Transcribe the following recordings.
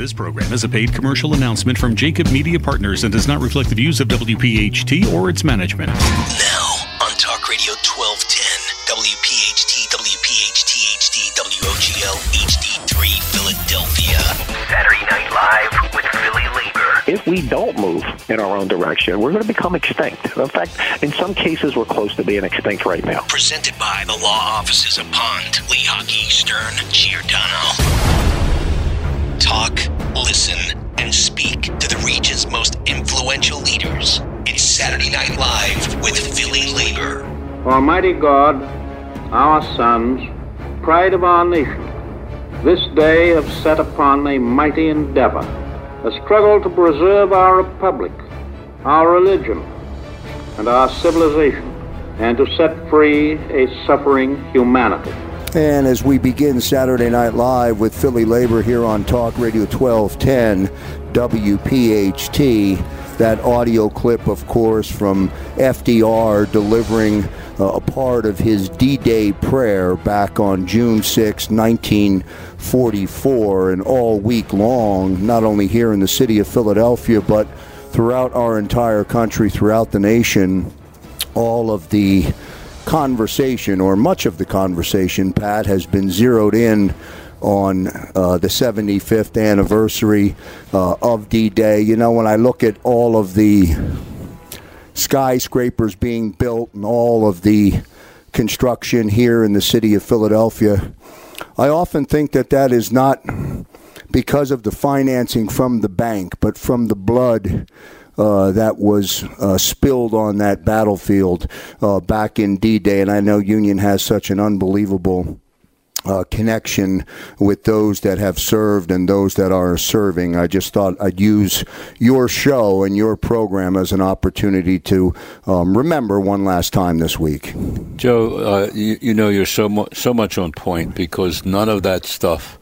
This program is a paid commercial announcement from JAKIB Media Partners and does not reflect the views of WPHT or its management. Now, on Talk Radio 1210, WPHT, WPHT, HD, WOGL, HD3, Philadelphia. Saturday Night Live with Philly Labor. If we don't move in our own direction, we're going to become extinct. In fact, in some cases, we're close to being extinct right now. Presented by the law offices of Pond, Lehocky, Stern, Giordano. Talk, listen, and speak to the region's most influential leaders. It's Saturday Night Live with Philly Labor. Almighty God, our sons, pride of our nation, this day have set upon a mighty endeavor, a struggle to preserve our republic, our religion, and our civilization, and to set free a suffering humanity. And as we begin Saturday Night Live with Philly Labor here on Talk Radio 1210 WPHT, that audio clip, of course, from FDR delivering uh, a part of his D Day prayer back on June 6, 1944, and all week long, not only here in the city of Philadelphia, but throughout our entire country, throughout the nation, all of the conversation, or much of the conversation, Pat, has been zeroed in on uh, the 75th anniversary uh, of D Day. You know, when I look at all of the skyscrapers being built and all of the construction here in the city of Philadelphia, I often think that that is not because of the financing from the bank, but from the blood uh, that was uh, spilled on that battlefield uh, back in D Day. And I know Union has such an unbelievable. Uh, connection with those that have served and those that are serving. I just thought I'd use your show and your program as an opportunity to um, remember one last time this week. Joe, uh, you, you, know you're so mu- so much on point because none of that stuff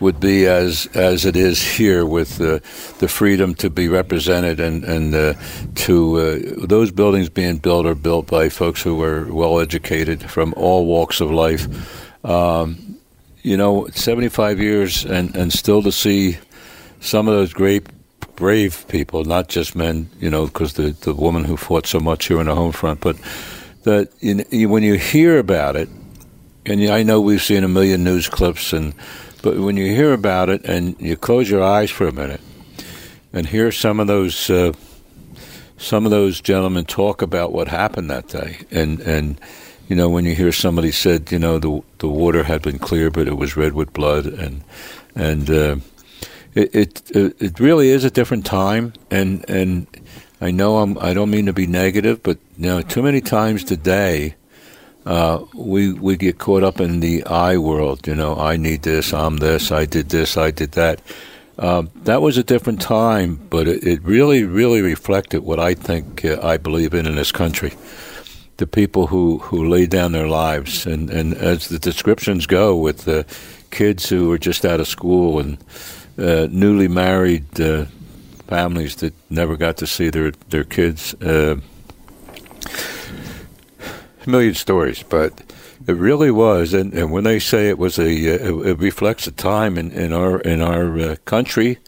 would be as as it is here with uh, the freedom to be represented and and uh, to uh, those buildings being built are built by folks who were well educated from all walks of life. Um, you know, 75 years and, and still to see some of those great brave people, not just men, you know, because the, the woman who fought so much here in the home front, but that when you hear about it, and I know we've seen a million news clips and but when you hear about it and you close your eyes for a minute and hear some of those uh, some of those gentlemen talk about what happened that day, and and you know when you hear somebody said you know the the water had been clear but it was red with blood and and uh, it, it it really is a different time and and I know I'm I don't mean to be negative but you know too many times today uh, we we get caught up in the I world. You know, I need this, I'm this, I did this, I did that. Um, that was a different time, but it, it really, really reflected what I think uh, I believe in in this country. The people who, who laid down their lives, and, and as the descriptions go, with the kids who were just out of school and uh, newly married uh, families that never got to see their their kids uh, a million stories, but it really was. And, and when they say it was a, uh, it, reflects a time in, in our in our uh, country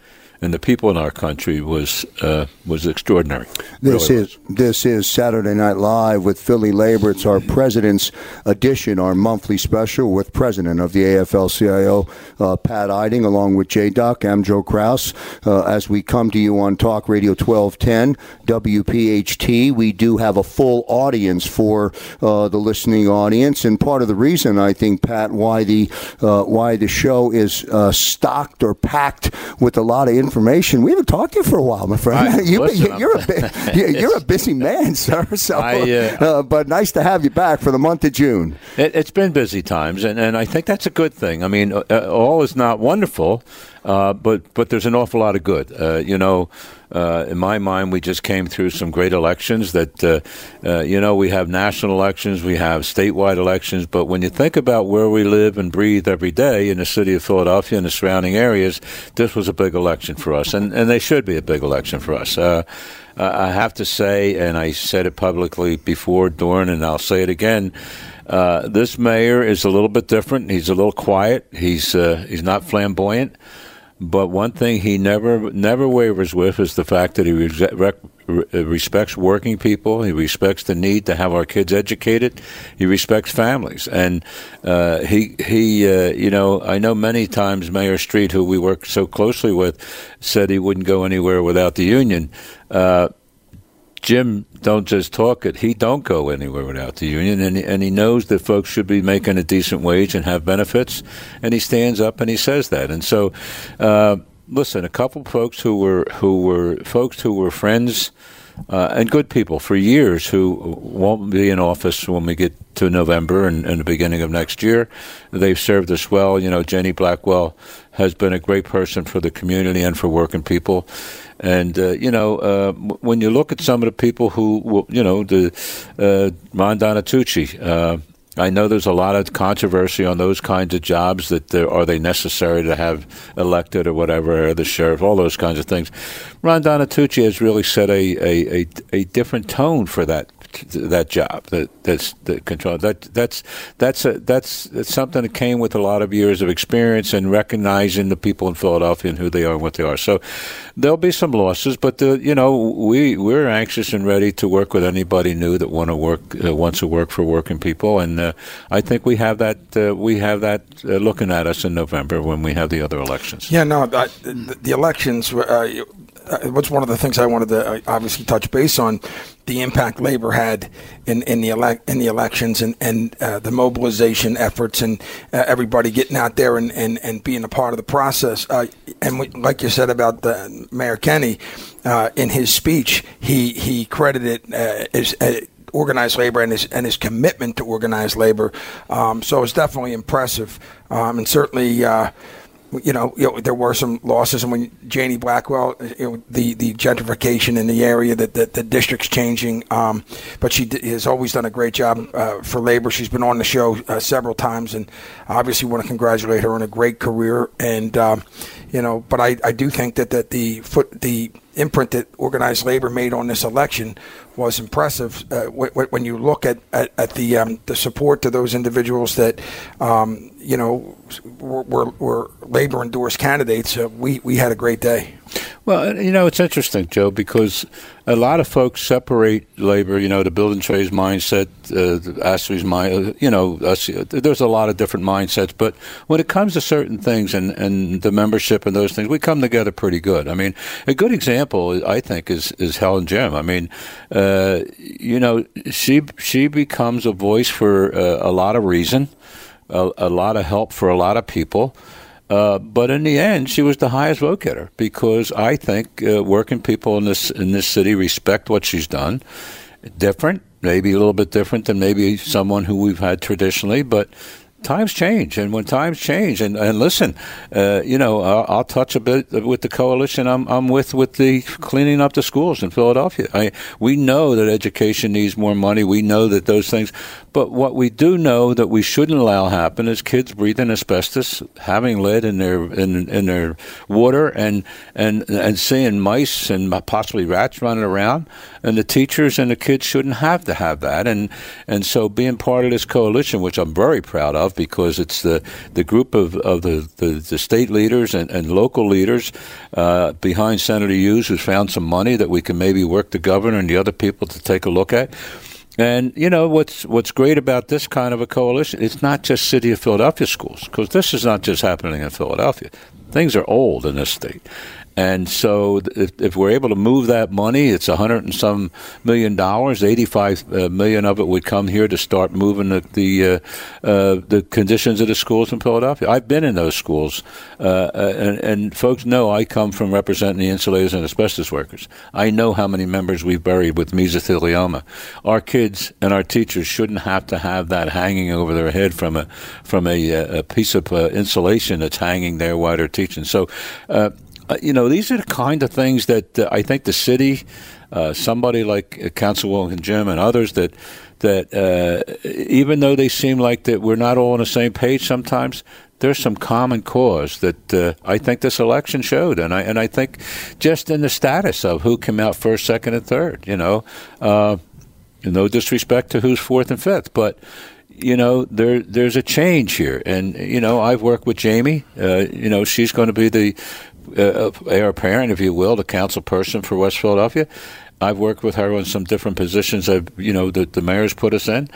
and the people in our country was uh, was extraordinary. This really is was. this is Saturday Night Live with Philly Labor. It's our President's Edition, our monthly special with President of the AFL-CIO, uh, Pat Eiding, along with J Duck. I'm Joe Kraus. Uh, as we come to you on Talk Radio 1210 WPHT, we do have a full audience for uh, the listening audience, and part of the reason I think Pat why the uh, why the show is uh, stocked or packed with a lot of information information. We haven't talked to you for a while, my friend. you, are a you're a busy man, sir. So, I, uh, uh, but nice to have you back for the month of June. It, has been busy times, and, and I think that's a good thing. I mean, uh, all is not wonderful, uh, but but there's an awful lot of good. Uh, you know. Uh, in my mind, we just came through some great elections. That uh, uh, you know, we have national elections, we have statewide elections, but when you think about where we live and breathe every day in the city of Philadelphia and the surrounding areas, this was a big election for us, and and they should be a big election for us. Uh, I have to say, and I said it publicly before, Dorn, and I'll say it again. Uh, this mayor is a little bit different. He's a little quiet. He's uh, he's not flamboyant but one thing he never never wavers with is the fact that he re- re- respects working people. He respects the need to have our kids educated. He respects families, and uh, he he uh, you know I know many times Mayor Street, who we work so closely with, said he wouldn't go anywhere without the union. Uh, Jim don't just talk it. He don't go anywhere without the union, and and he knows that folks should be making a decent wage and have benefits, and he stands up and he says that. And so, uh, listen, a couple folks who were who were folks who were friends. Uh, and good people for years who won't be in office when we get to November and, and, the beginning of next year. They've served us well. You know, Jannie Blackwell has been a great person for the community and for working people. And uh, you know, uh, when you look at some of the people who, you know, the uh, Ron Donatucci. I know there's a lot of controversy on those kinds of jobs. That are they necessary to have elected or whatever, or the sheriff, all those kinds of things. Ron Donatucci has really set a, a, a, a different tone for that that job that that's the control that that's that's a, that's that's something that came with a lot of years of experience and recognizing the people in Philadelphia and who they are and what they are. So there'll be some losses, but the, you know we we're anxious and ready to work with anybody new that want to work uh, wants to work for working people, and uh, I think we have that uh, we have that uh, looking at us in November when we have the other elections. Yeah, no, the, the elections. Uh, what's one of the things I wanted to uh, obviously touch base on the impact labor had in, in the elect in the elections and and uh, the mobilization efforts and uh, everybody getting out there and, and, and being a part of the process. Uh, and we, like you said about the, Mayor Kenney, uh, in his speech, he he credited uh, his, organized labor and his and his commitment to organized labor. Um, so it's definitely impressive, um, and certainly you know, you know, there were some losses, and when Jannie Blackwell, you know, the, the gentrification in the area, that the, the, district's changing, um, but she d- has always done a great job uh, for labor. She's been on the show uh, several times, and obviously want to congratulate her on a great career. And um, you know, but I, I do think that, that the foot the imprint that organized labor made on this election was impressive. Uh, when you look at, at, at the um, the support to those individuals that um, you know were, were, were labor endorsed candidates, uh, we we had a great day. Well, you know, it's interesting, Joe, because a lot of folks separate labor, you know, the building trades mindset, uh, the ASTRE's mind, uh, you know, us, there's a lot of different mindsets. But when it comes to certain things and, and the membership and those things, we come together pretty good. I mean, a good example, I think, is, is Helen Gym. I mean, uh, you know, she, she becomes a voice for uh, a lot of reason, a, a lot of help for a lot of people. Uh, but in the end, she was the highest vote getter because I think uh, working people in this in this city respect what she's done. Different, maybe a little bit different than maybe someone who we've had traditionally, but times change, and when times change, and, and listen, uh, you know, I'll, I'll, touch a bit with the coalition I'm, I'm with with the cleaning up the schools in Philadelphia. I, we know that education needs more money. We know that those things, but what we do know that we shouldn't allow happen is kids breathing asbestos, having lead in their in, in their water, and and and seeing mice and possibly rats running around, and the teachers and the kids shouldn't have to have that, and and so being part of this coalition, which I'm very proud of because it's the, the group of, of the, the, the state leaders and, and local leaders uh, behind Senator Hughes who's found some money that we can maybe work the governor and the other people to take a look at. And you know what's what's great about this kind of a coalition? It's not just City of Philadelphia schools because this is not just happening in Philadelphia. Things are old in this state, and so, if, if, we're able to move that money, it's a hundred and some million dollars. Eighty-five uh, of it would come here to start moving the the, uh, uh, the conditions of the schools in Philadelphia. I've been in those schools, uh, uh, and, and, folks know I come from representing the insulators and asbestos workers. I know how many members we've buried with mesothelioma. Our kids and our teachers shouldn't have to have that hanging over their head from a from a, uh, a piece of insulation that's hanging there while they're teaching. So uh, you know, these are the kind of things that uh, I think the city, uh, somebody like uh, Councilwoman Gym and others that that uh, even though they seem like that we're not all on the same page sometimes, there's some common cause that uh, I think this election showed, and I and I think just in the status of who came out first, second, and third. You know, uh, no disrespect to who's fourth and fifth, but you know, there there's a change here, and you know, I've worked with Jamie. Uh, you know, she's going to be the uh, heir apparent, if you will, the council person for West Philadelphia. I've worked with her on some different positions. I've, you know, that the mayor's put us in,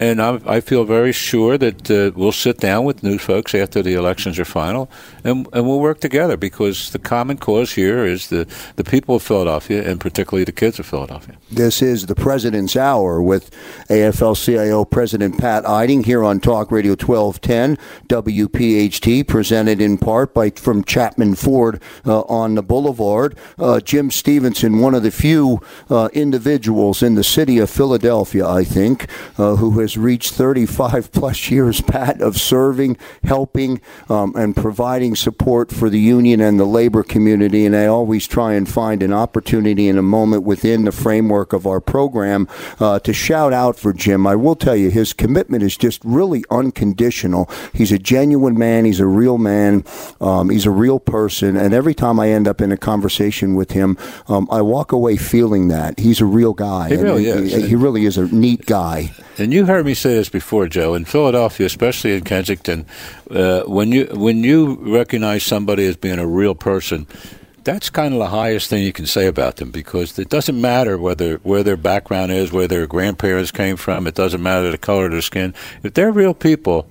and I, I feel very sure that uh, we'll sit down with new folks after the elections are final, and, and we'll work together because the common cause here is the, the people of Philadelphia, and particularly the kids of Philadelphia. This is the President's Hour with AFL CIO President Pat Eiding here on Talk Radio 1210 WPHT, presented in part by from Chapman Ford uh, on the Boulevard. Uh, Jim Stevenson, one of the few uh, individuals in the city of Philadelphia, I think, uh, who has reached 35 plus years, Pat, of serving, helping, um, and providing support for the union and the labor community. And I always try and find an opportunity in a moment within the framework of our program uh, to shout out for Jim. I will tell you, his commitment is just really unconditional. He's a genuine man. He's a real man. Um, he's a real person. And every time I end up in a conversation with him, um, I walk away feeling that he's a real guy. He really And is. He really is a neat guy. And you heard me say this before, Joe. In Philadelphia, especially in Kensington, uh, when you when you recognize somebody as being a real person, that's kind of the highest thing you can say about them because it doesn't matter whether where their background is, where their grandparents came from. It doesn't matter the color of their skin. If they're real people,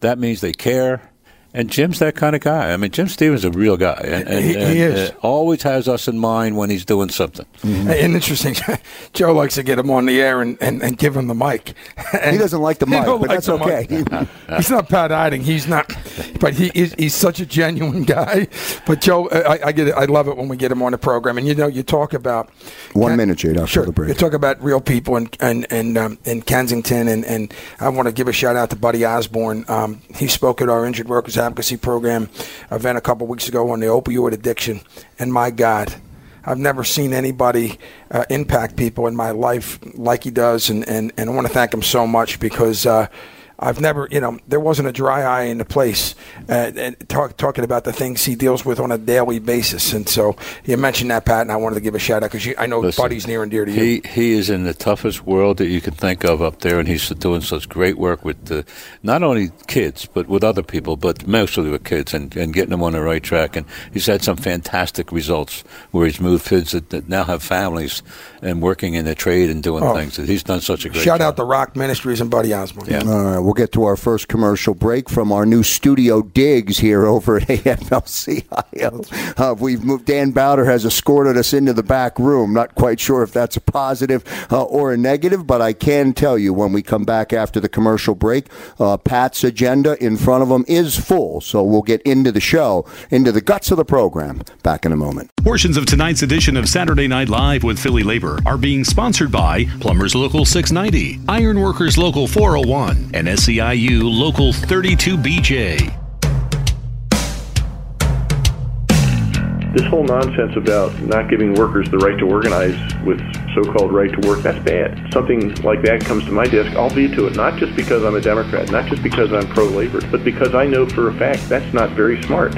that means they care. And Jim's that kind of guy. I mean, Jim Stevens is a real guy, and, and, He- he and, is. uh, always has us in mind when he's doing something. And interesting, Joe likes to get him on the air and, and, and give him the mic. And He doesn't like the mic, don't but like that's okay. mic. he's not Pat Eiding. He's not, but he is. He's such a genuine guy. But Joe, I, I get it. I love it when we get him on the program. And you know, you talk about One Ken- minute, Jade, after Sure. the break. You talk about real people and and and um, in Kensington, and and I want to give a shout out to Buddy Osborne. Um, he spoke at our injured workers advocacy program event a couple weeks ago on the opioid addiction, and my God. I've never seen anybody uh, impact people in my life like he does, and, and, and I want to thank him so much because uh, I've never, you know, there wasn't a dry eye in the place uh, and talk, talking about the things he deals with on a daily basis. And so you mentioned that, Pat, and I wanted to give a shout out because I know Listen, Buddy's near and dear to you. He he is in the toughest world that you can think of up there, and he's doing such great work with the, not only kids but with other people, but mostly with kids, and, and getting them on the right track. And he's had some fantastic results where he's moved kids that, that now have families and working in the trade and doing Oh. things. He's done such a great Shout job. out to Rock Ministries and Buddy Osborne. Yeah. All right, we'll get to our first commercial break from our new studio digs here over at AFL-CIO. Uh, we've moved. Dan Bowder has escorted us into the back room. Not quite sure if that's a positive uh, or a negative, but I can tell you when we come back after the commercial break, uh, Pat's agenda in front of him is full. So we'll get into the show, into the guts of the program. Back in a moment. Portions of tonight's edition of Saturday Night Live with Philly Labor are being sponsored by Plumbers Local 690, Ironworkers Local 401, and SEIU Local 32BJ. This whole nonsense about not giving workers the right to organize with so-called right to work, that's bad. Something like that comes to my desk, I'll veto it, not just because I'm a Democrat, not just because I'm pro-labor, but because I know for a fact that's not very smart.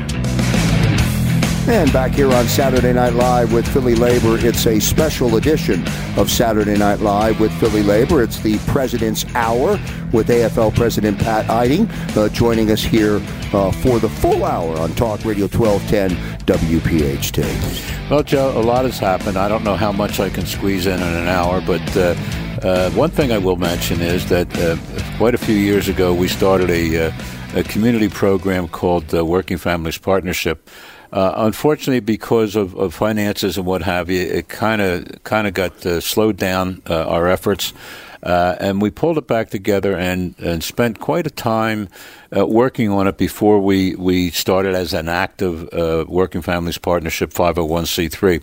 And back here on Saturday Night Live with Philly Labor, it's a special edition of Saturday Night Live with Philly Labor. It's the President's Hour with AFL President Pat Eiding uh, joining us here uh, for the full hour on Talk Radio 1210 WPHT. Well, Joe, a lot has happened. I don't know how much I can squeeze in in an hour, but uh, uh, one thing I will mention is that uh, quite a few years ago we started a, uh, a community program called Working Families Partnership. Uh, unfortunately, because of, of finances and what have you, it kind of kind of got uh, slowed down uh, our efforts. Uh, and we pulled it back together and, and spent quite a time uh, working on it before we, we started as an active Working Families Partnership 501c3.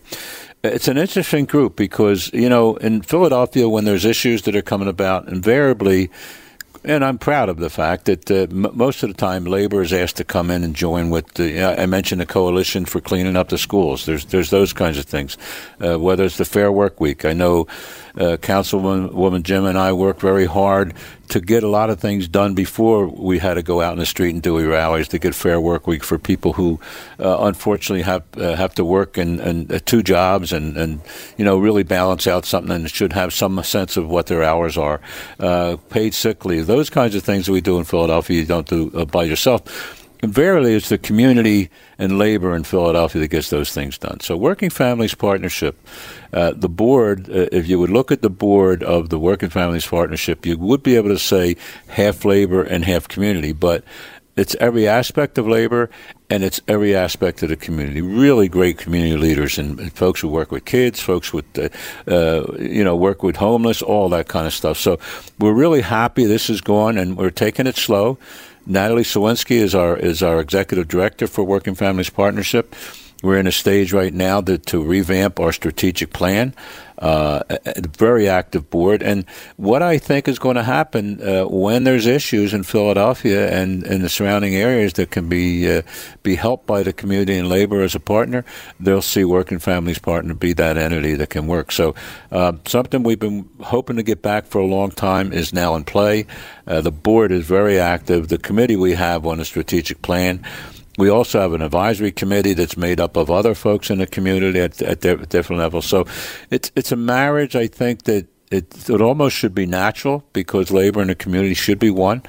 It's an interesting group because, you know, in Philadelphia, when there's issues that are coming about, invariably, and I'm proud of the fact that uh, m- most of the time labor is asked to come in and join with the. I mentioned the coalition for cleaning up the schools. There's there's those kinds of things. Uh, whether it's the Fair Work Week, I know uh, Councilwoman woman Gym and I worked very hard to get a lot of things done before we had to go out in the street and do rallies to get Fair Work Week for people who uh, unfortunately have uh, have to work and, and uh, two jobs and, and you know really balance out something and should have some sense of what their hours are. Uh, paid sick leave, those kinds of things that we do in Philadelphia, you don't do uh, by yourself. Invariably it's the community and labor in Philadelphia that gets those things done. So, Working Families Partnership, uh, the board, uh, if you would look at the board of the Working Families Partnership, you would be able to say half labor and half community, but it's every aspect of labor and it's every aspect of the community. Really great community leaders and, and folks who work with kids, folks with, uh, uh, you know, work with homeless, all that kind of stuff. So we're really happy this is going and we're taking it slow. Natalie Sawinski is our is our executive director for Working Families Partnership. We're in a stage right now to, to revamp our strategic plan. Uh, a, very active board. And what I think is going to happen uh, when there's issues in Philadelphia and in the surrounding areas that can be uh, be helped by the community and labor as a partner, they'll see Working Families Partner be that entity that can work. So uh, something we've been hoping to get back for a long time is now in play. Uh, the board is very active. The committee we have on a strategic plan we also have an advisory committee that's made up of other folks in the community at, at different levels. So it's it's a marriage. I think that it it almost should be natural because labor and the community should be one.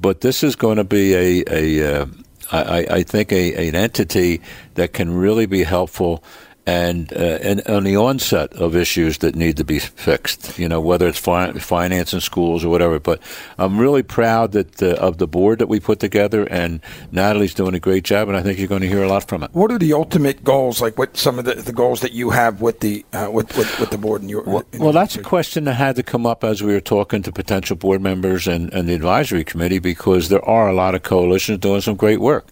But this is going to be a a uh, I, I think a, an entity that can really be helpful and, uh, and on the onset of issues that need to be fixed, you know, whether it's fi- finance in schools or whatever. But I'm really proud that uh, of the board that we put together, and Natalie's doing a great job, and I think you're going to hear a lot from it. What are the ultimate goals? Like, what some of the, the goals that you have with the uh, with, with, with the board and your? Well, well that's a question that had to come up as we were talking to potential board members and, and the advisory committee because there are a lot of coalitions doing some great work.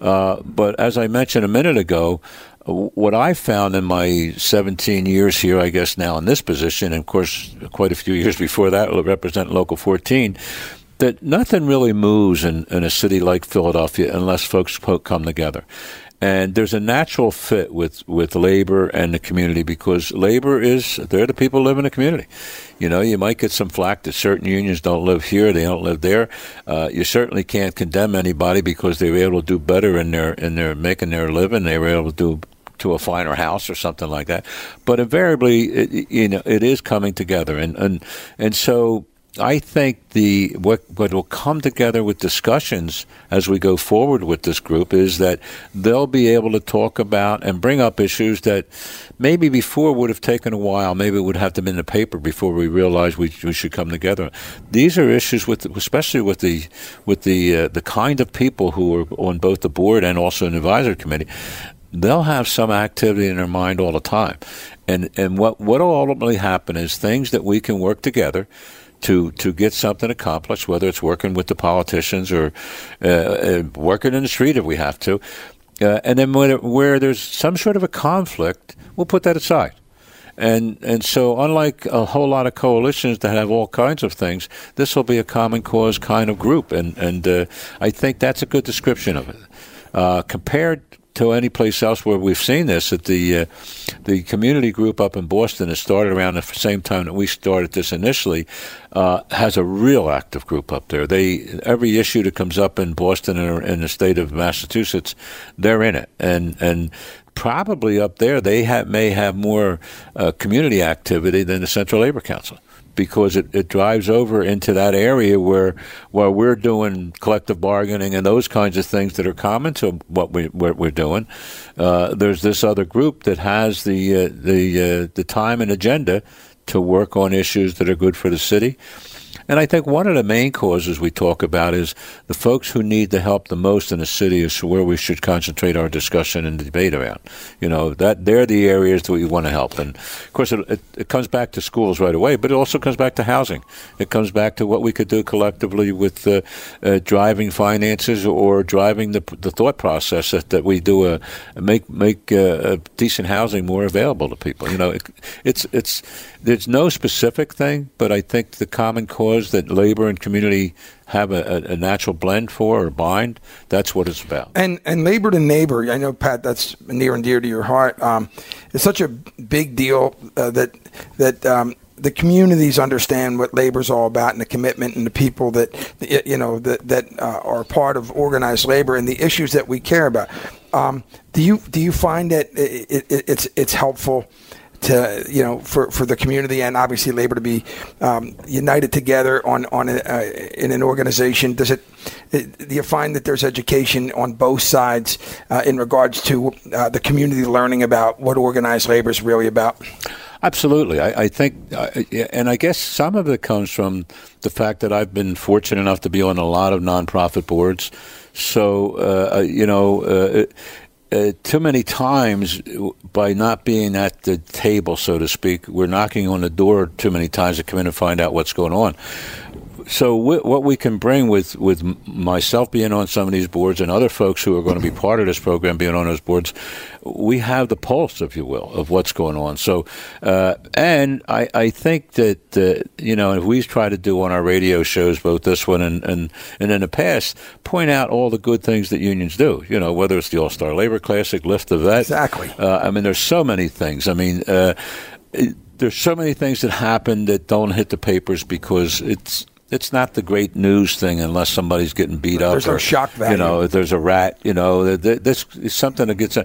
Uh, but as I mentioned a minute ago, what I found in my 17 years here, I guess now in this position, and of course quite a few years before that, representing Local 14, that nothing really moves in, in a city like Philadelphia unless folks come together. And there's a natural fit with, with labor and the community because labor is, they're the people who live in the community. You know, you might get some flack that certain unions don't live here, they don't live there. Uh, you certainly can't condemn anybody because they were able to do better in their, in their making their living. They were able to do to a finer house or something like that. But invariably, it, you know, it is coming together, and and and so I think the what what will come together with discussions as we go forward with this group is that they'll be able to talk about and bring up issues that maybe before would have taken a while. Maybe it would have be in the paper before we realized we, we should come together. These are issues with especially with the with the uh, the kind of people who are on both the board and also an advisory committee they'll have some activity in their mind all the time. And and what what will ultimately happen is things that we can work together to to get something accomplished, whether it's working with the politicians or uh, uh, working in the street if we have to. Uh, and then when it, where there's some sort of a conflict, we'll put that aside. And and so, unlike a whole lot of coalitions that have all kinds of things, this will be a common cause kind of group, and and uh, I think that's a good description of it. Uh, compared to any place else where we've seen this. That the uh, the community group up in Boston that started around the same time that we started this initially uh, has a real active group up there. They every issue that comes up in Boston or in the state of Massachusetts, they're in it, and and probably up there they have, may have more uh, community activity than the Central Labor Council because it, it drives over into that area where while we're doing collective bargaining and those kinds of things that are common to what we what we're doing, uh, there's this other group that has the uh, the uh, the time and agenda to work on issues that are good for the city and I think one of the main causes we talk about is the folks who need the help the most in the city is where we should concentrate our discussion and debate around. You know, that they're the areas that we want to help. And of course, it, it, it comes back to schools right away, but it also comes back to housing. It comes back to what we could do collectively with uh, uh, driving finances or driving the, the thought process that, that we do a, make make uh, decent housing more available to people. You know, it, it's it's there's no specific thing, but I think the common cause that labor and community have a, a, natural blend for or bind, that's what it's about. And and labor to neighbor, I know Pat, that's near and dear to your heart. Um, it's such a big deal uh, that that. Um, the communities understand what labor is all about and the commitment and the people that you know that that uh, are part of organized labor and the issues that we care about. Um, do you do you find that it, it, it's it's helpful to you know for, for the community and obviously labor to be um, united together on on a, uh, in an organization? Does it, it, do you find that there's education on both sides uh, in regards to uh, the community learning about what organized labor is really about? Absolutely. I, I think, uh, and I guess some of it comes from the fact that I've been fortunate enough to be on a lot of nonprofit boards. So, uh, uh you know, uh, uh, too many times by not being at the table, so to speak, we're knocking on the door too many times to come in and find out what's going on so what we can bring with with myself being on some of these boards and other folks who are going to be part of this program being on those boards, we have the pulse, if you will, of what's going on. So, uh, and I, I think that uh, you know, if we try to do on our radio shows, both this one and, and and in the past, point out all the good things that unions do. You know, whether it's the All Star Labor Classic, Lift the Vet. Exactly. Uh, I mean, there's so many things. I mean. Uh, it, there's so many things that happen that don't hit the papers because it's it's not the great news thing unless somebody's getting beat up. There's or, no shock value. You know, if there's a rat. You know, this is something that gets.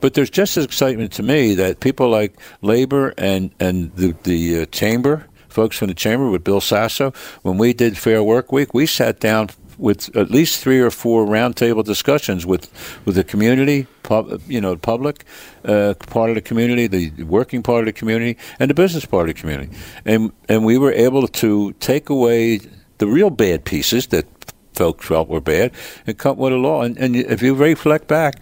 But there's just as excitement to me that people like labor and and the the uh, chamber folks from the chamber with Bill Sasso. When we did Fair Work Week, we sat down with at least three or four roundtable discussions with, with the community, pub, you know, public uh, part of the community, the working part of the community, and the business part of the community, and and we were able to take away the real bad pieces that folks felt were bad and come with a law. And, and if you reflect back,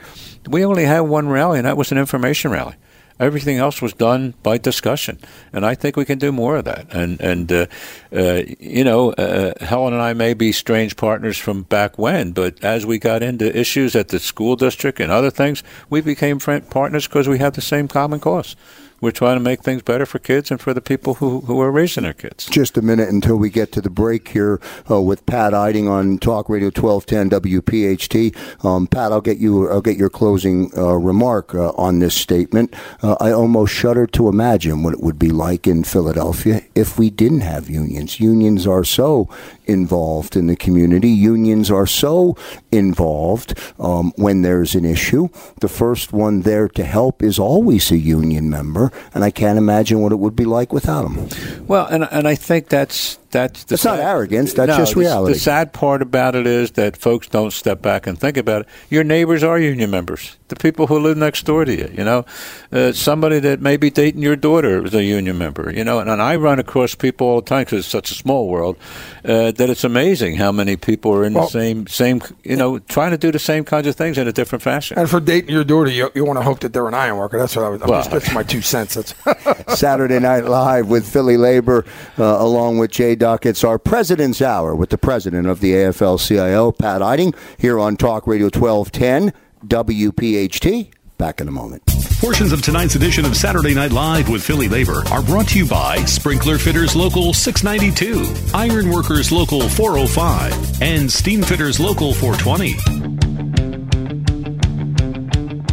we only had one rally, and that was an information rally. Everything else was done by discussion, and I think we can do more of that. And and uh, uh, you know, uh, Helen and I may be strange partners from back when, but as we got into issues at the school district and other things, we became partners because we have the same common cause we're trying to make things better for kids and for the people who, who are raising their kids. Just a minute until we get to the break here uh, with Pat Eiding on Talk Radio 1210 WPHT. Um, Pat, I'll get you. I'll get your closing uh, remark uh, on this statement. Uh, I almost shudder to imagine what it would be like in Philadelphia if we didn't have unions. Unions are so involved in the community. Unions are so involved um, when there's an issue. The first one there to help is always a union member, and I can't imagine what it would be like without them. Well, and and I think that's that's the sad, not arrogance. That's no, just reality. The, the, sad part about it is that folks don't step back and think about it. Your neighbors are union members. The people who live next door to you. You know, uh, somebody that may be dating your daughter is a union member. You know, and, and I run across people all the time because it's such a small world uh, that it's amazing how many people are in well, the same same. You know, trying to do the same kinds of things in a different fashion. And for dating your daughter, you, you want to hope that they're an iron worker. That's what I was. Well, just, that's my two cents. That's Saturday Night Live with Philly Labor, uh, along with Jay Duck. It's our President's Hour with the president of the AFL CIO, Pat Eiding, here on Talk Radio 1210 WPHT. Back in a moment. Portions of tonight's edition of Saturday Night Live with Philly Labor are brought to you by Sprinkler Fitters Local 692, Iron Workers Local 405, and Steam Fitters Local 420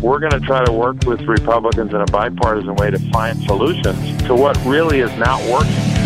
we're going to try to work with Republicans in a bipartisan way to find solutions to what really is not working.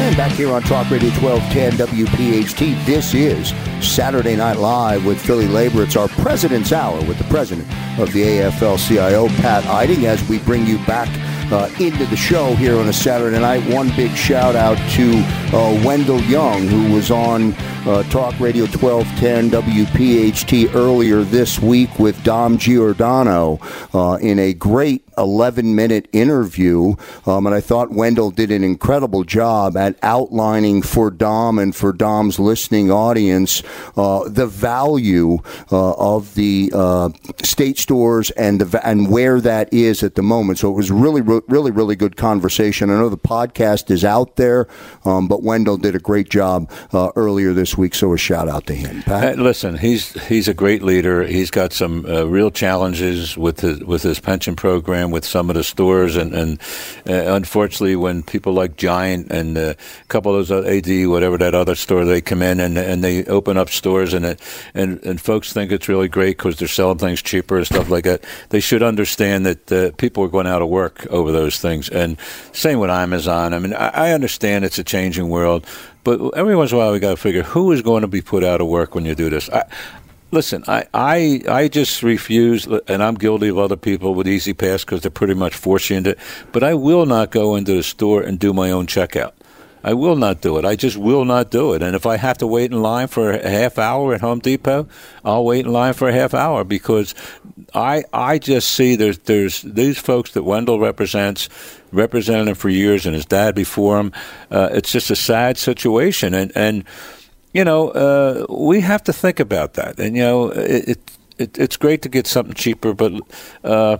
And back here on Talk Radio 1210 WPHT, this is Saturday Night Live with Philly Labor. It's our President's Hour with the president of the AFL CIO, Pat Eiding, as we bring you back uh, into the show here on a Saturday night. One big shout out to uh, Wendell Young, who was on uh, Talk Radio 1210 WPHT earlier this week with Dom Giordano uh, in a great 11 minute interview. Um, and I thought Wendell did an incredible job at outlining for Dom and for Dom's listening audience uh, the value uh, of the uh, state stores and the and where that is at the moment. So it was really, really, really good conversation. I know the podcast is out there, um, but Wendell did a great job uh, earlier this week. So a shout out to him. Uh, listen, he's he's a great leader. He's got some uh, real challenges with his with his pension program, with some of the stores, and and uh, unfortunately, when people like Giant and uh, a couple of those AD, whatever that other store, they come in and and they open up stores, and it, and and folks think it's really great because they're selling things cheaper and stuff like that. They should understand that uh, people are going out of work over those things, and same with Amazon. I mean, I, I understand it's a changing world, but every once in a while, we got to figure who is going to be put out of work when you do this. I, listen, I, I, I just refuse, and I'm guilty of other people with E-ZPass because they're pretty much forcing it. But I will not go into the store and do my own checkout. I will not do it. I just will not do it. And if I have to wait in line for a half hour at Home Depot, I'll wait in line for a half hour because I I just see there's there's these folks that Wendell represents, represented him for years, and his dad before him. Uh, it's just a sad situation, and and you know uh, we have to think about that. And you know it, it it's great to get something cheaper, but. Uh,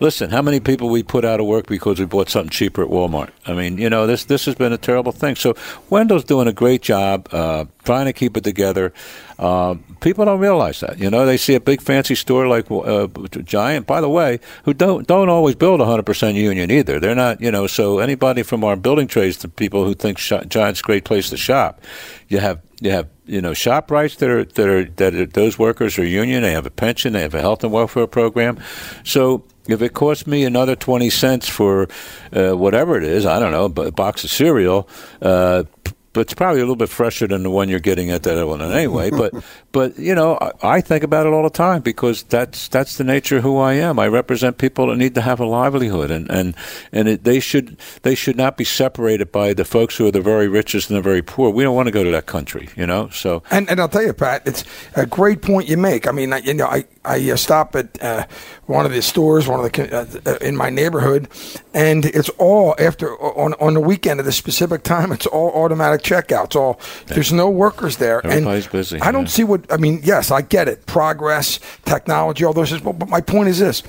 listen, how many people we put out of work because we bought something cheaper at Walmart? I mean, you know, this this has been a terrible thing. So Wendell's doing a great job uh, trying to keep it together. Uh, people don't realize that. You know, they see a big fancy store like uh, Giant, by the way, who don't don't always build 100% union either. They're not, you know. So anybody from our building trades the people who think Giant's a great place to shop, you have you have you know ShopRites that are that are that are, those workers are union. They have a pension. They have a health and welfare program. So if it costs me another twenty cents for uh, whatever it is, I don't know, a box of cereal. Uh, but it's probably a little bit fresher than the one you're getting at that one anyway. But but you know, I, I, think about it all the time because that's that's the nature of who I am. I represent people that need to have a livelihood, and and and it, they should they should not be separated by the folks who are the very richest and the very poor. We don't want to go to that country, you know. So and and I'll tell you, Pat, it's a great point you make. I mean, I, you know, I I uh, stop at uh, one of the stores, one of the uh, uh, in my neighborhood, and it's all after on on the weekend at a specific time. It's all automatic checkouts. All there's no workers there, Everybody's and busy. I don't yeah. see what I mean, yes, I get it. Progress, technology, all those things. But my point is this.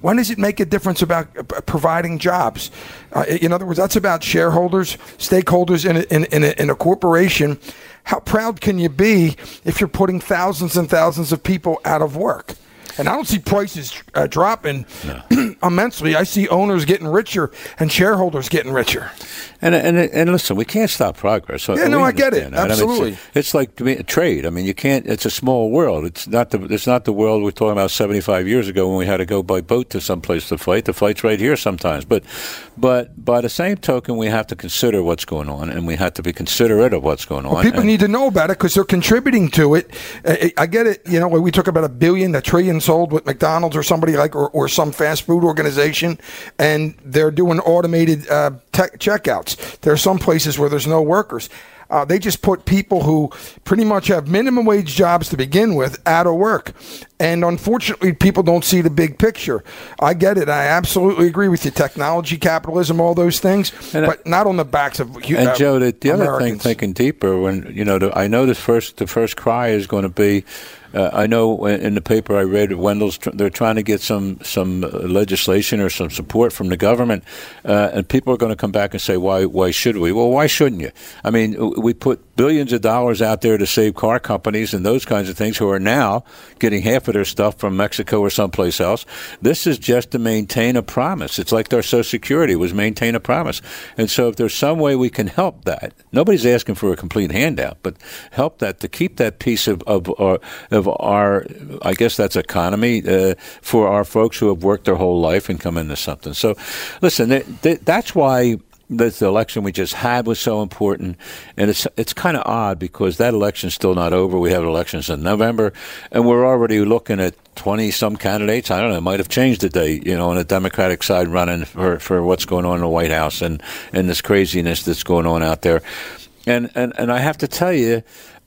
When does it make a difference about uh, providing jobs? Uh, in other words, that's about shareholders, stakeholders in a, in, in, a, in a corporation. How proud can you be if you're putting thousands and thousands of people out of work? And I don't see prices uh, dropping no. immensely. I see owners getting richer and shareholders getting richer. And and and listen, we can't stop progress. Yeah, no, I get it. Absolutely. I mean, it's, it's, like trade. I mean, you can't. It's a small world. It's not the. It's not the world we're talking about 75 years ago when we had to go by boat to some place to fight. The fight's right here sometimes. But, but by the same token, we have to consider what's going on, and we have to be considerate of what's going on. Well, people and, need to know about it because they're contributing to it. I get it. You know, we talk about a billion, a trillion sold with McDonald's or somebody like, or, or some fast food organization, and they're doing automated uh, tech checkouts. There are some places where there's no workers. Uh, they just put people who pretty much have minimum wage jobs to begin with out of work. And unfortunately, people don't see the big picture. I get it. I absolutely agree with you. Technology, capitalism, all those things, and uh, but not on the backs of. Uh, and Joe, the, the other thing, thinking deeper, when you know, the, I know the first the first cry is going to be uh, I know in the paper I read Wendell's tr- they're trying to get some some uh, legislation or some support from the government, uh, and people are going to come back and say why why should we? Well, why shouldn't you? I mean, we put billions of dollars out there to save car companies and those kinds of things who are now getting half of their stuff from Mexico or someplace else. This is just to maintain a promise. It's like their Social Security was maintain a promise. And so if there's some way we can help that, nobody's asking for a complete handout, but help that to keep that piece of, of, our, of our, I guess that's economy uh, for our folks who have worked their whole life and come into something. So listen, that's why the election we just had was so important, and it's it's kind of odd because that election's still not over. We have elections in November, and we're already looking at twenty some candidates. I don't know, it might have changed today, you know, on the Democratic side running for for what's going on in the White House and and this craziness that's going on out there, and and and I have to tell you.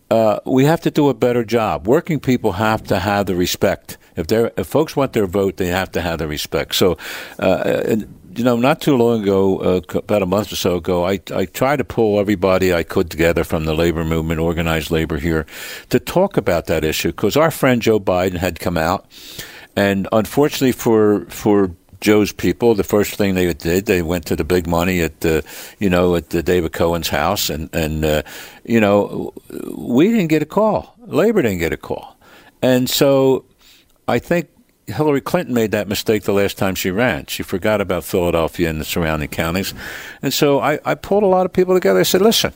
Uh, we have to do a better job. Working people have to have the respect. If they if folks want their vote, they have to have the respect. So, uh, you know, not too long ago, uh, about a month or so ago, I, I tried to pull everybody I could together from the labor movement, organized labor here, to talk about that issue because our friend Joe Biden had come out, and unfortunately for for Joe's people, the first thing they did, they went to the big money at the, you know, at the David Cohen's house, and and uh, you know, we didn't get a call. Labor didn't get a call, and so I think Hillary Clinton made that mistake the last time she ran. She forgot about Philadelphia and the surrounding counties. And so I, I pulled a lot of people together. I said, listen,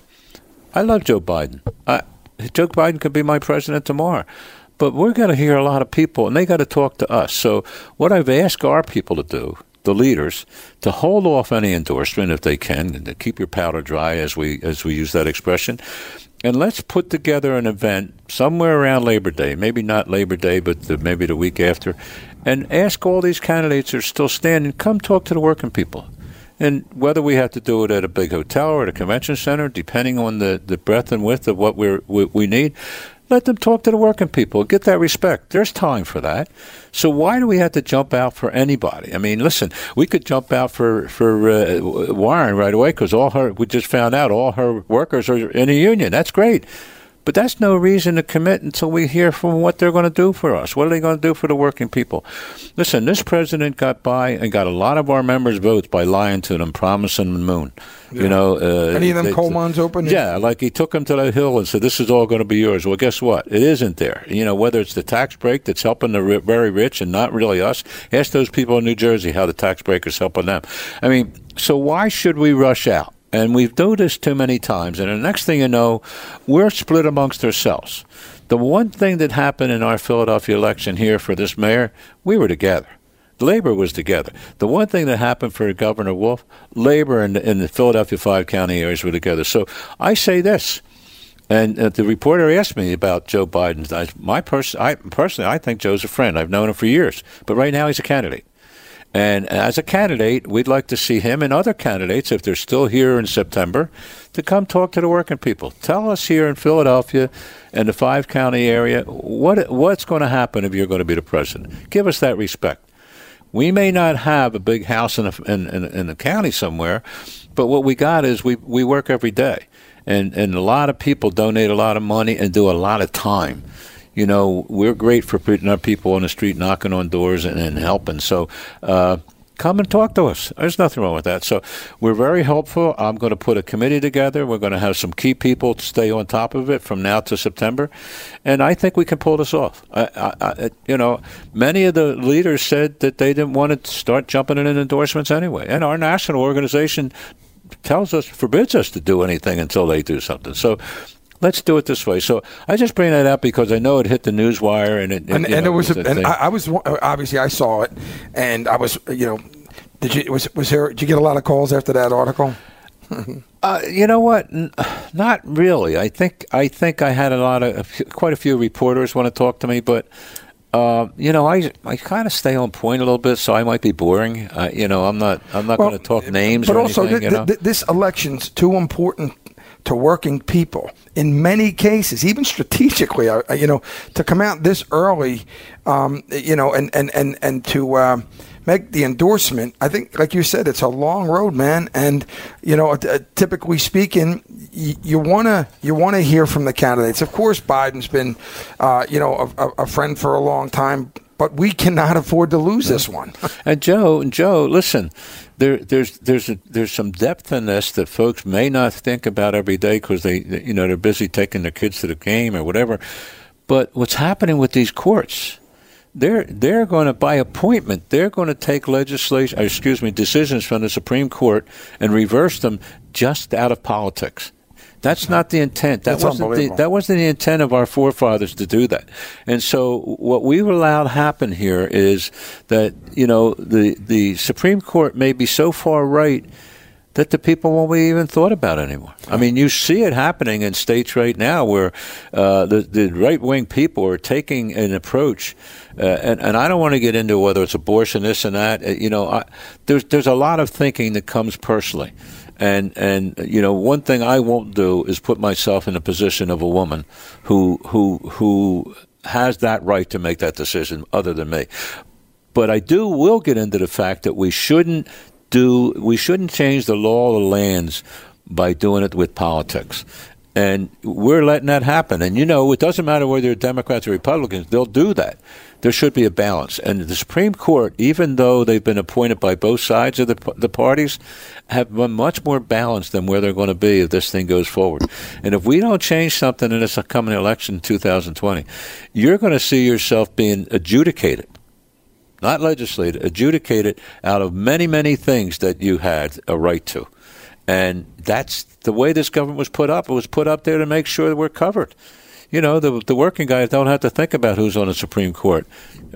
I love Joe Biden. I, Joe Biden could be my president tomorrow. But we're going to hear a lot of people, and they got to talk to us. So what I've asked our people to do, the leaders, to hold off any endorsement if they can, and to keep your powder dry, as we as we use that expression, and let's put together an event somewhere around Labor Day, maybe not Labor Day, but the, maybe the week after, and ask all these candidates who are still standing, come talk to the working people. And whether we have to do it at a big hotel or at a convention center, depending on the, the breadth and width of what we, we need, let them talk to the working people. Get that respect. There's time for that. So why do we have to jump out for anybody? I mean, listen, we could jump out for for uh, Warren right away because all her we just found out all her workers are in a union. That's great. But that's no reason to commit until we hear from what they're going to do for us. What are they going to do for the working people? Listen, this president got by and got a lot of our members' votes by lying to them, promising the moon. Yeah. You know, uh, any of them they, coal mines open? Yeah, like he took them to the hill and said, "This is all going to be yours." Well, guess what? It isn't there. You know, whether it's the tax break that's helping the very rich and not really us. Ask those people in New Jersey how the tax break is helping them. I mean, so why should we rush out? And we've done this too many times. And the next thing you know, we're split amongst ourselves. The one thing that happened in our Philadelphia election here for this mayor, we were together. Labor was together. The one thing that happened for Governor Wolf, Labor and, and the Philadelphia five county areas were together. So I say this, and uh, the reporter asked me about Joe Biden. I, my pers- I, personally, I think Joe's a friend. I've known him for years, but right now he's a candidate. And as a candidate, we'd like to see him and other candidates, if they're still here in September, to come talk to the working people. Tell us here in Philadelphia and the five county area what what's going to happen if you're going to be the president. Give us that respect. We may not have a big house in a, in, in, in the county somewhere, but what we got is we, we work every day. And, and a lot of people donate a lot of money and do a lot of time you know, we're great for putting our people on the street, knocking on doors and, and helping. So, uh, come and talk to us. There's nothing wrong with that. So we're very helpful. I'm going to put a committee together. We're going to have some key people to stay on top of it from now to September, and I think we can pull this off. I, I, I, you know, many of the leaders said that they didn't want to start jumping in endorsements anyway, and our national organization tells us forbids us to do anything until they do something. So let's do it this way. So I just bring that up because I know it hit the news wire and it and, and know, it was, a, and I, I, was obviously I saw it and I was you know did you was was there did you get a lot of calls after that article? uh, you know what? N- not really. I think I think I had a lot of quite a few reporters want to talk to me, but. Uh, you know, I I kind of stay on point a little bit, so I might be boring. Uh, you know, I'm not I'm not well, going to talk names. But also, anything, th- th- th- this election's too important to working people in many cases, even strategically, you know, to come out this early, um, you know, and, and, and, and to uh, make the endorsement, I think, like you said, it's a long road, man. And, you know, uh, typically speaking, you want to you want to hear from the candidates. Of course, Biden's been, uh, you know, a, a friend for a long time, but we cannot afford to lose this one. and Joe, Joe, listen, there, there's there's a, there's some depth in this that folks may not think about every day because they you know they're busy taking their kids to the game or whatever. But what's happening with these courts? They're they're going to by appointment. They're going to take legislation, uh, excuse me, decisions from the Supreme Court and reverse them just out of politics. That's not the intent. That That's wasn't the, that wasn't the intent of our forefathers to do that. And so what we've allowed happen here is that you know the the Supreme Court may be so far right that the people won't be even thought about anymore. I mean, you see it happening in states right now where uh, the, the right wing people are taking an approach, uh, and, and I don't want to get into whether it's abortion, this and that. Uh, you know, I, there's there's a lot of thinking that comes personally. And and you know one thing I won't do is put myself in the position of a woman who who who has that right to make that decision other than me. But I do will get into the fact that we shouldn't do we shouldn't change the law of the lands by doing it with politics. And we're letting that happen. And you know, it doesn't matter whether they're Democrats or Republicans, they'll do that there should be a balance. And the Supreme Court, even though they've been appointed by both sides of the, the parties, have been much more balanced than where they're going to be if this thing goes forward. And if we don't change something in this upcoming election in 2020, you're going to see yourself being adjudicated not legislated, adjudicated out of many, many things that you had a right to. And that's the way this government was put up. It was put up there to make sure that we're covered. you know, the the working guys don't have to think about who's on the Supreme Court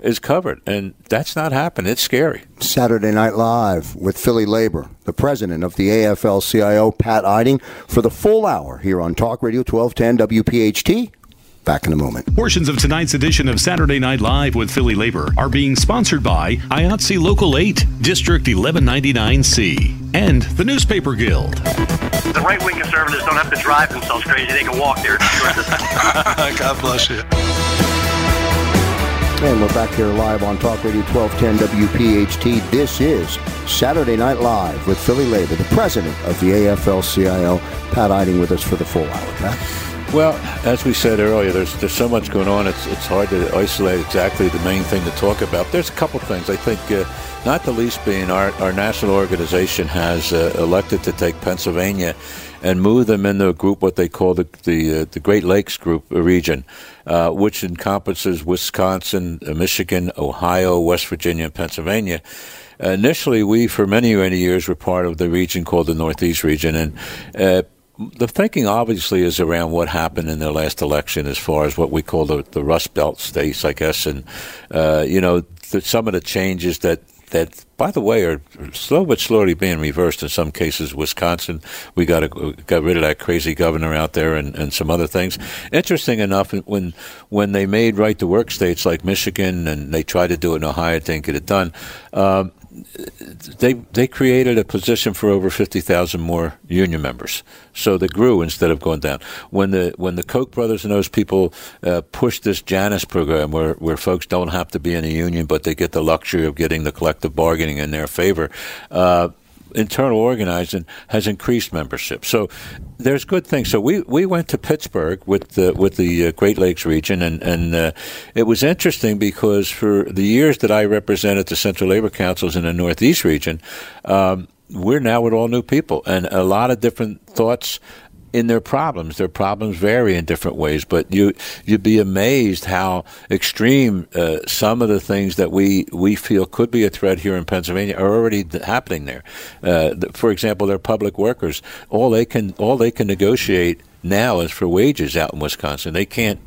is covered, and that's not happening. It's scary. Saturday Night Live with Philly Labor, the president of the AFL-CIO, Pat Eiding, for the full hour here on Talk Radio 1210 WPHT. Back in a moment. Portions of tonight's edition of Saturday Night Live with Philly Labor are being sponsored by IATSE Local 8, District 1199C, and the Newspaper Guild. The right wing conservatives don't have to drive themselves crazy, they can walk there. God bless you. And we're back here live on Talk Radio 1210 WPHT. This is Saturday Night Live with Philly Labor, the president of the AFL-CIO, Pat Eiding with us for the full hour. Pat? Well, as we said earlier, there's there's so much going on. It's it's hard to isolate exactly the main thing to talk about. There's a couple things I think, uh, not the least being our our national organization has uh, elected to take Pennsylvania and move them into a group what they call the the, uh, the Great Lakes group uh, region, uh, which encompasses Wisconsin, uh, Michigan, Ohio, West Virginia, and Pennsylvania. initially, we for many many years were part of the region called the Northeast region, and the thinking obviously is around what happened in the last election as far as what we call the, the Rust Belt states, I guess, and uh, you know some of the changes that that, by the way, are slow but slowly being reversed in some cases. Wisconsin, we got a, got rid of that crazy governor out there, and, and some other things. Interesting enough, when when they made right to work states like Michigan, and they tried to do it in Ohio, didn't get it done. Um, they they created a position for over fifty thousand more union members, so they grew instead of going down. When the when the Koch brothers and those people uh, pushed this Janus program, where where folks don't have to be in a union, but they get the luxury of getting the collective bargaining in their favor. Uh, internal organizing has increased membership. So there's good things. So we, we went to Pittsburgh with the with the uh, Great Lakes region, and and uh, it was interesting because for the years that I represented the Central Labor Councils in the Northeast region. Um, we're now with all new people and a lot of different thoughts in their problems. Their problems vary in different ways, but you you'd be amazed how extreme uh, some of the things that we we feel could be a threat here in Pennsylvania are already happening there. Uh, for example, they're public workers. All they can all they can negotiate now is for wages out in Wisconsin. They can't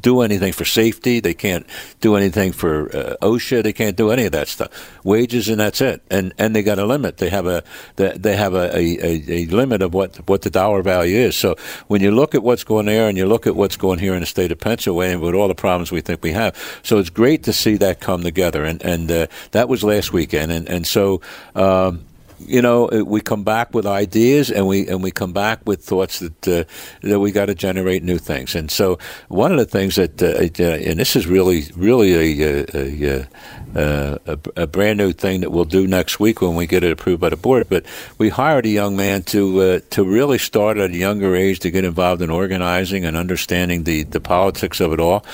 do anything for safety. They can't do anything for uh, OSHA. They can't do any of that stuff. Wages and that's it. And and they got a limit. They have a they have a, a, a limit of what what the dollar value is. So when you look at what's going there and you look at what's going here in the state of Pennsylvania with all the problems we think we have, so it's great to see that come together. And and uh, that was last weekend. And and so. Um, you know, uh, we come back with ideas and we and we come back with thoughts that uh, that we got to generate new things. And so, one of the things that uh, uh and this is really really a, a, a, a, a brand new thing that we'll do next week when we get it approved by the board. But we hired a young man to uh, to really start at a younger age to get involved in organizing and understanding the the politics of it all.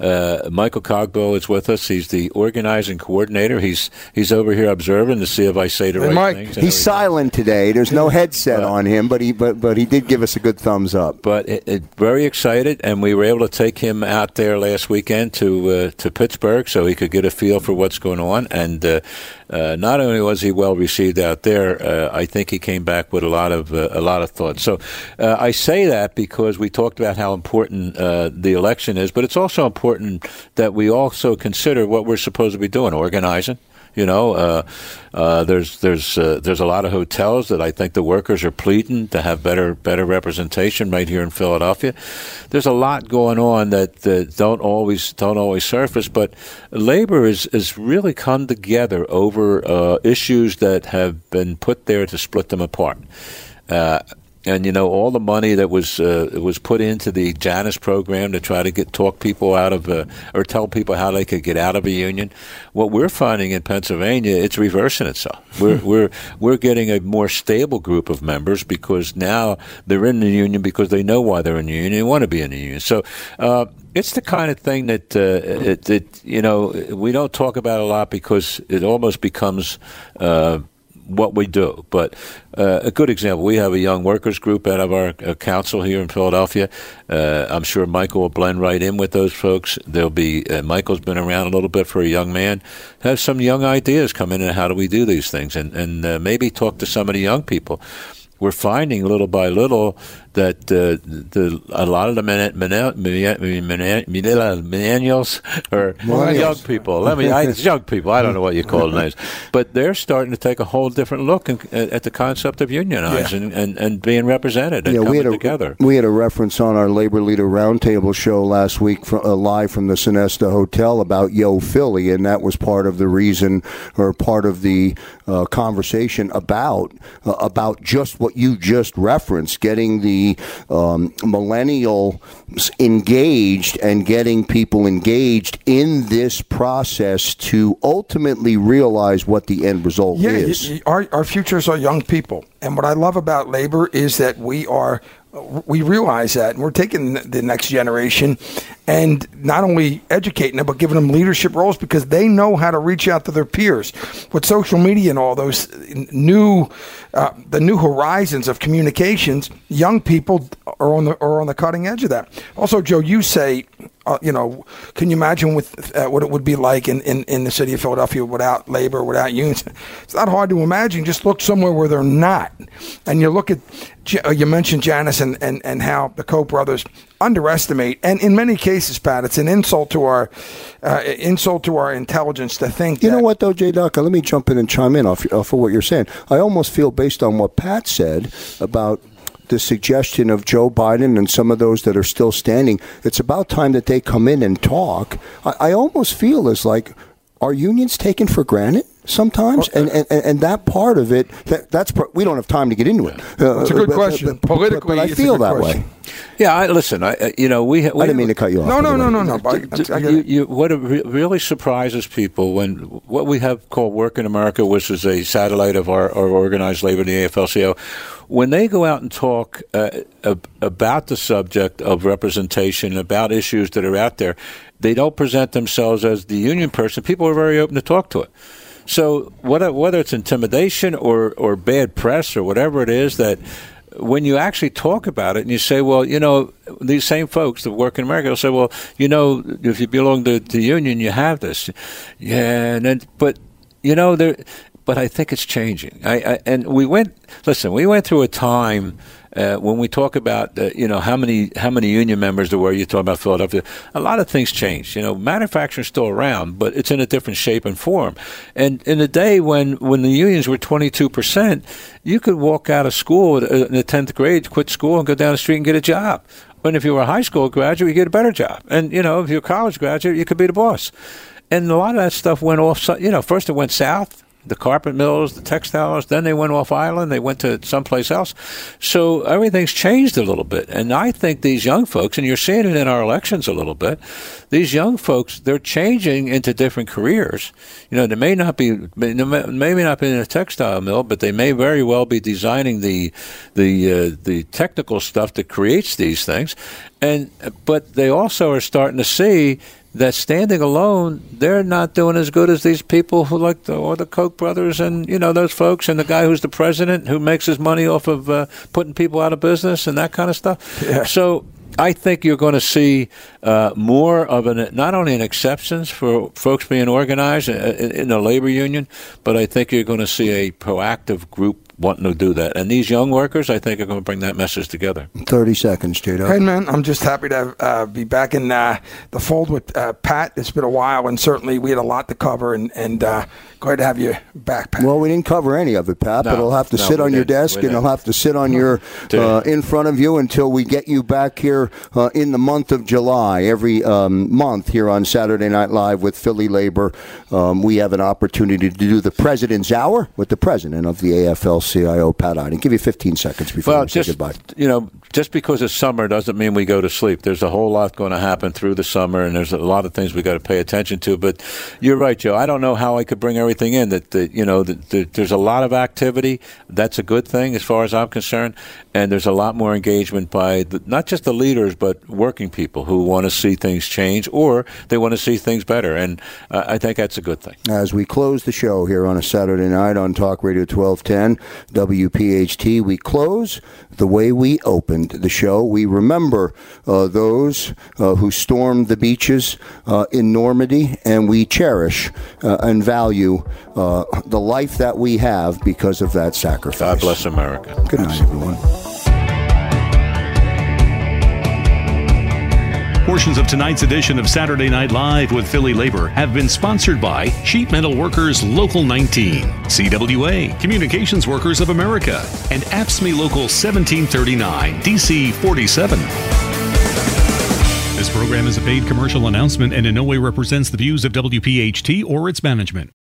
Uh, Michael Cogbo is with us. He's the organizing coordinator. He's he's over here observing to see if I say the hey, right Mike, things. He's silent today. There's no headset on him, but he but but he did give us a good thumbs up. But it, it, very excited, and we were able to take him out there last weekend to uh, to Pittsburgh so he could get a feel for what's going on. And uh, uh, not only was he well received out there, uh, I think he came back with a lot of uh, a lot of thoughts. So uh, I say that because we talked about how important the election is, but it's also important that we also consider what we're supposed to be doing, organizing you know, uh, uh, there's there's uh, there's a lot of hotels that I think the workers are pleading to have better better representation right here in Philadelphia. There's a lot going on that, that don't always don't always surface, but labor is is really come together over uh, issues that have been put there to split them apart. Uh, and you know all the money that was uh, was put into the Janus program to try to get talk people out of uh, or tell people how they could get out of a union. What we're finding in Pennsylvania, it's reversing itself. We're we're we're getting a more stable group of members because now they're in the union because they know why they're in the union. They want to be in the union. So. Uh, it's the kind of thing that uh, it, it, you know we don't talk about a lot because it almost becomes uh, what we do. But uh, a good example, we have a young workers group out of our uh, council here in Philadelphia. Uh, I'm sure Michael will blend right in with those folks. There'll be uh, Michael's been around a little bit for a young man, has some young ideas come in and how do we do these things, and and uh, maybe talk to some of the young people we're finding little by little that uh, the a lot of the millennials or young people. Let me, I, it's young people. I don't know what you call them names, but they're starting to take a whole different look in, at the concept of unionizing yeah. and, and being represented and yeah, coming we had a, together. We had a reference on our labor leader roundtable show last week, from, uh, live from the Sonesta Hotel, about Yo Philly, and that was part of the reason or part of the uh, conversation about uh, about just what you just referenced, getting the um, millennials engaged and getting people engaged in this process to ultimately realize what the end result yeah, is. Y- y- our, our futures are young people. And what I love about labor is that we are we realize that, and we're taking the next generation and not only educating them, but giving them leadership roles because they know how to reach out to their peers. With social media and all those new, uh, the new horizons of communications, young people are on the are on the cutting edge of that. Also, Joe, you say uh, you know, can you imagine with uh, what it would be like in, in, in the city of Philadelphia without labor, without unions? It's not hard to imagine. Just look somewhere where they're not, and you look at uh, you mentioned Janus and, and, and how the Koch brothers underestimate, and in many cases, Pat, it's an insult to our uh, insult to our intelligence to think. You know what, though, Jay Ducker, let me jump in and chime in off, off of what you're saying. I almost feel, based on what Pat said about the suggestion of Joe Biden and some of those that are still standing, it's about time that they come in and talk. I, I almost feel as like, are unions taken for granted? Sometimes, and, and and that part of it, that, that's we don't have time to get into it. Uh, it's a good but, question. But, Politically, but I feel that question. way. Yeah, I, listen. I, you know, we, we. I didn't mean to cut you off. No, no, no, no, no. But I, you, you, what re- really surprises people when what we have called Working America, which is a satellite of our, our organized labor, the AFL-CIO, when they go out and talk uh, about the subject of representation, about issues that are out there, they don't present themselves as the union person. People are very open to talk to it. So whether whether it's intimidation or or bad press or whatever it is that when you actually talk about it and you say, well, you know, these same folks that work in America will say, well, you know, if you belong to the union, you have this. Yeah, and then, but, you know, there, but I think it's changing. I, I and we went, listen, we went through a time uh, when we talk about uh, you know how many how many union members there were, you talk about Philadelphia. A lot of things changed. You know, manufacturing's still around, but it's in a different shape and form. And in the day when when the unions were twenty two percent, you could walk out of school in the tenth grade, quit school, and go down the street and get a job. And if you were a high school graduate, you get a better job. And you know, if you're a college graduate, you could be the boss. And a lot of that stuff went off. You know, first it went south the carpet mills, the textiles. Then they went off island. They went to someplace else. So everything's changed a little bit. And I think these young folks, and you're seeing it in our elections a little bit, these young folks, they're changing into different careers. You know, they may not be, they may not be in a textile mill, but they may very well be designing the, the, uh, the technical stuff that creates these things. And, but they also are starting to see that standing alone, they're not doing as good as these people who like the or the Koch brothers and you know those folks and the guy who's the president who makes his money off of uh, putting people out of business and that kind of stuff. Yeah. So I think you're going to see uh, more of an not only an acceptance for folks being organized in, in a labor union, but I think you're going to see a proactive group wanting to do that. And these young workers, I think, are going to bring that message together. 30 seconds, Jada. Hey, man, I'm just happy to uh, be back in uh, the fold with uh, Pat. It's been a while, and certainly we had a lot to cover, and, and uh, glad to have you back, Pat. Well, we didn't cover any of it, Pat, no, but it'll have to no, sit on your desk, and it'll have to sit on your uh, in front of you until we get you back here uh, in the month of July. Every um, month here on Saturday Night Live with Philly Labor, um, we have an opportunity to do the President's Hour with the president of the AFL CIO, Pat Eiding. Give you 15 seconds before well, we just, say goodbye. You know, just because it's summer doesn't mean we go to sleep. There's a whole lot going to happen through the summer, and there's a lot of things we got to pay attention to. But you're right, Joe. I don't know how I could bring everything in. That, that you know, that, that there's a lot of activity. That's a good thing as far as I'm concerned. And there's a lot more engagement by the, not just the leaders, but working people who want to see things change or they want to see things better. And uh, I think that's a good thing. As we close the show here on a Saturday night on Talk Radio 1210 WPHT, we close the way we opened the show. We remember uh, those uh, who stormed the beaches uh, in Normandy, and we cherish uh, and value uh, the life that we have because of that sacrifice. God bless America. Good night, everyone. Portions of tonight's edition of Saturday Night Live with Philly Labor have been sponsored by Sheet Metal Workers Local 19, CWA, Communications Workers of America, and AFSCME Local 1739, DC 47. This program is a paid commercial announcement and in no way represents the views of WPHT or its management.